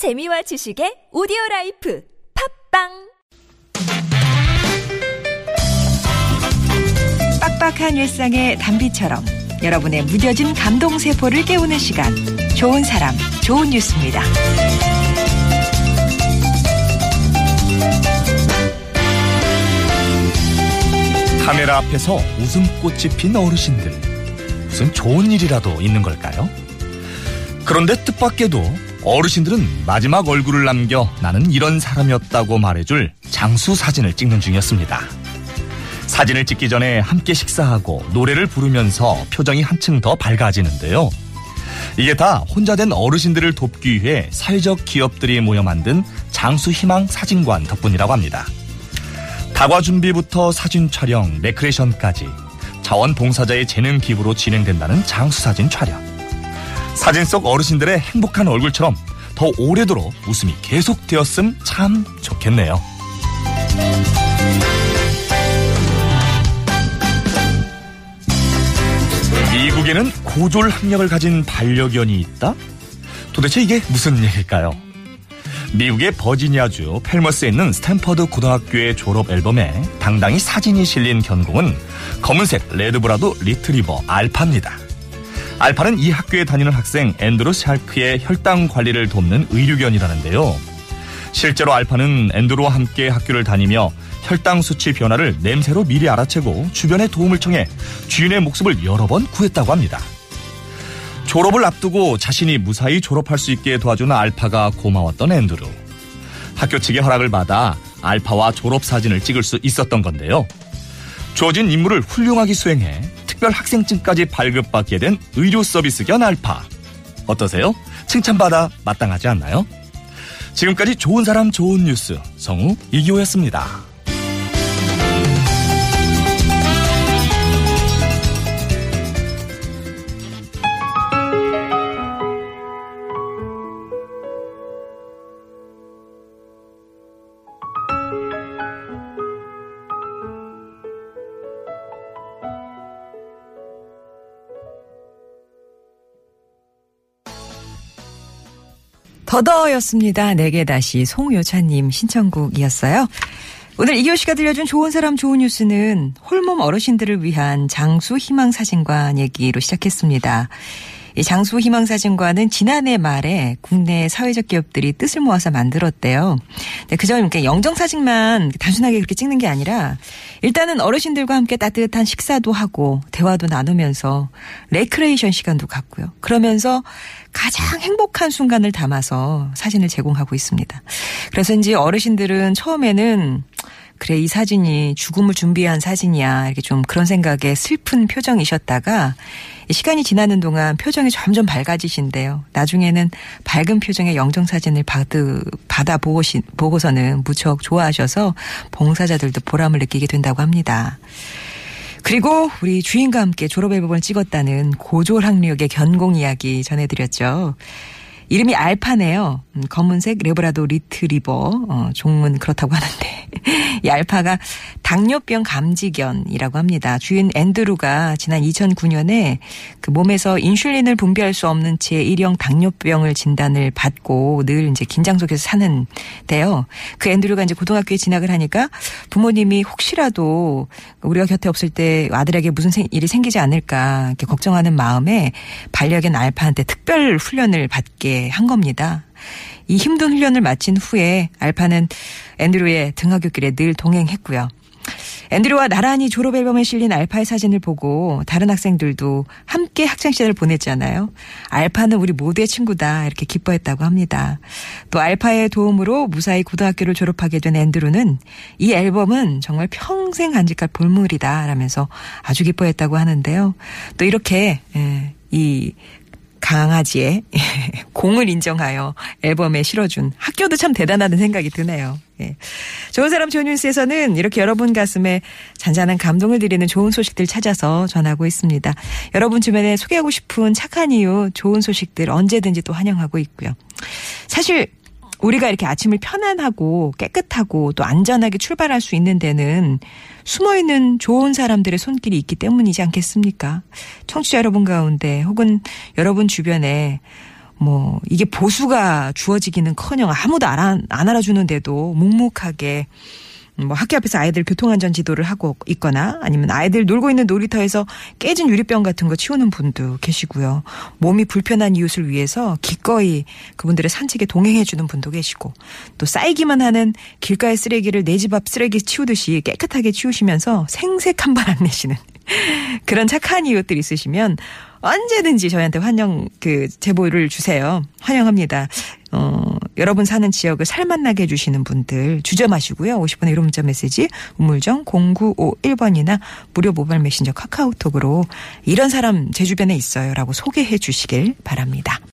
재미와 지식의 오디오 life 팟빵 빡빡한 일상의 단비처럼 여러분의 무뎌진 감동 세포를 깨우는 시간 좋은 사람 좋은 뉴스입니다. 카메라 앞에서 웃음꽃이 핀 어르신들. 무슨 좋은 일이라도 있는 걸까요? 그런데 뜻밖에도 어르신들은 마지막 얼굴을 남겨 나는 이런 사람이었다고 말해줄 장수 사진을 찍는 중이었습니다. 사진을 찍기 전에 함께 식사하고 노래를 부르면서 표정이 한층 더 밝아지는데요. 이게 다 혼자 된 어르신들을 돕기 위해 사회적 기업들이 모여 만든 장수 희망 사진관 덕분이라고 합니다. 다과 준비부터 사진 촬영, 레크레이션까지 자원봉사자의 재능 기부로 진행된다는 장수 사진 촬영. 사진 속 어르신들의 행복한 얼굴처럼 더 오래도록 웃음이 계속되었음 참 좋겠네요. 미국에는 고졸 학력을 가진 반려견이 있다? 도대체 이게 무슨 얘기일까요? 미국의 버지니아주 펠머스에 있는 스탠퍼드 고등학교의 졸업 앨범에 당당히 사진이 실린 견공은 검은색 래브라도 리트리버 알파입니다. 알파는 이 학교에 다니는 학생 앤드루 샬크의 혈당 관리를 돕는 의료견이라는데요. 실제로 알파는 앤드루와 함께 학교를 다니며 혈당 수치 변화를 냄새로 미리 알아채고 주변의 도움을 청해 주인의 목숨을 여러 번 구했다고 합니다. 졸업을 앞두고 자신이 무사히 졸업할 수 있게 도와주는 알파가 고마웠던 앤드루. 학교 측의 허락을 받아 알파와 졸업 사진을 찍을 수 있었던 건데요. 주어진 임무를 훌륭하게 수행해 특별 학생증까지 발급받게 된 의료 서비스 견 알파. 어떠세요? 칭찬받아 마땅하지 않나요? 지금까지 좋은 사람 좋은 뉴스 성우 이기호였습니다. 더더였습니다. 내게 다시 송요차님 신청곡이었어요. 오늘 이교 씨가 들려준 좋은 사람 좋은 뉴스는 홀몸 어르신들을 위한 장수 희망 사진관 얘기로 시작했습니다. 이 장수 희망사진관은 지난해 말에 국내 사회적 기업들이 뜻을 모아서 만들었대요. 네, 그저 이렇게 영정사진만 단순하게 그렇게 찍는 게 아니라 일단은 어르신들과 함께 따뜻한 식사도 하고 대화도 나누면서 레크레이션 시간도 갖고요. 그러면서 가장 행복한 순간을 담아서 사진을 제공하고 있습니다. 그래서 이제 어르신들은 처음에는 그래 이 사진이 죽음을 준비한 사진이야 이렇게 좀 그런 생각에 슬픈 표정이셨다가 시간이 지나는 동안 표정이 점점 밝아지신데요. 나중에는 밝은 표정의 영정 사진을 받으, 받아 보고시, 보고서는 무척 좋아하셔서 봉사자들도 보람을 느끼게 된다고 합니다. 그리고 우리 주인과 함께 졸업 앨범을 찍었다는 고졸 학력의 견공 이야기 전해드렸죠. 이름이 알파네요. 음, 검은색 래브라도 리트리버 어, 종은 그렇다고 하는데 이 알파가 당뇨병 감지견이라고 합니다. 주인 앤드루가 지난 2009년에 그 몸에서 인슐린을 분비할 수 없는 채 1형 당뇨병을 진단을 받고 늘 이제 긴장 속에서 사는데요. 그 앤드루가 이제 고등학교에 진학을 하니까 부모님이 혹시라도 우리가 곁에 없을 때 아들에게 무슨 일이 생기지 않을까 이렇게 걱정하는 마음에 반려견 알파한테 특별 훈련을 받게 한 겁니다. 이 힘든 훈련을 마친 후에 알파는 앤드루의 등하굣길에 늘 동행했고요. 앤드류와 나란히 졸업 앨범에 실린 알파의 사진을 보고 다른 학생들도 함께 학창 시절을 보냈잖아요. 알파는 우리 모두의 친구다 이렇게 기뻐했다고 합니다. 또 알파의 도움으로 무사히 고등학교를 졸업하게 된 앤드루는 이 앨범은 정말 평생 간직할 볼물이다 라면서 아주 기뻐했다고 하는데요. 또 이렇게 예, 이 강아지의 공을 인정하여 앨범에 실어준 학교도 참 대단하다는 생각이 드네요. 예. 좋은 사람 좋은 뉴스에서는 이렇게 여러분 가슴에 잔잔한 감동을 드리는 좋은 소식들 찾아서 전하고 있습니다. 여러분 주변에 소개하고 싶은 착한 이유, 좋은 소식들 언제든지 또 환영하고 있고요. 사실 우리가 이렇게 아침을 편안하고 깨끗하고 또 안전하게 출발할 수 있는 데는 숨어 있는 좋은 사람들의 손길이 있기 때문이지 않겠습니까? 청취자 여러분 가운데 혹은 여러분 주변에 뭐 이게 보수가 주어지기는 커녕 아무도 안, 안 알아주는데도 묵묵하게 뭐 학교 앞에서 아이들 교통안전 지도를 하고 있거나 아니면 아이들 놀고 있는 놀이터에서 깨진 유리병 같은 거 치우는 분도 계시고요. 몸이 불편한 이웃을 위해서 기꺼이 그분들의 산책에 동행해 주는 분도 계시고 또 쌓이기만 하는 길가의 쓰레기를 내 집 앞 쓰레기 치우듯이 깨끗하게 치우시면서 생색 한 발 안 내시는 그런 착한 이웃들 있으시면 언제든지 저희한테 환영 그 제보를 주세요. 환영합니다. 어, 여러분 사는 지역을 살맛나게 해주시는 분들 주저 마시고요. 50분의 1호 문자 메시지 우물정 0951번이나 무료 모바일 메신저 카카오톡으로 이런 사람 제 주변에 있어요 라고 소개해 주시길 바랍니다.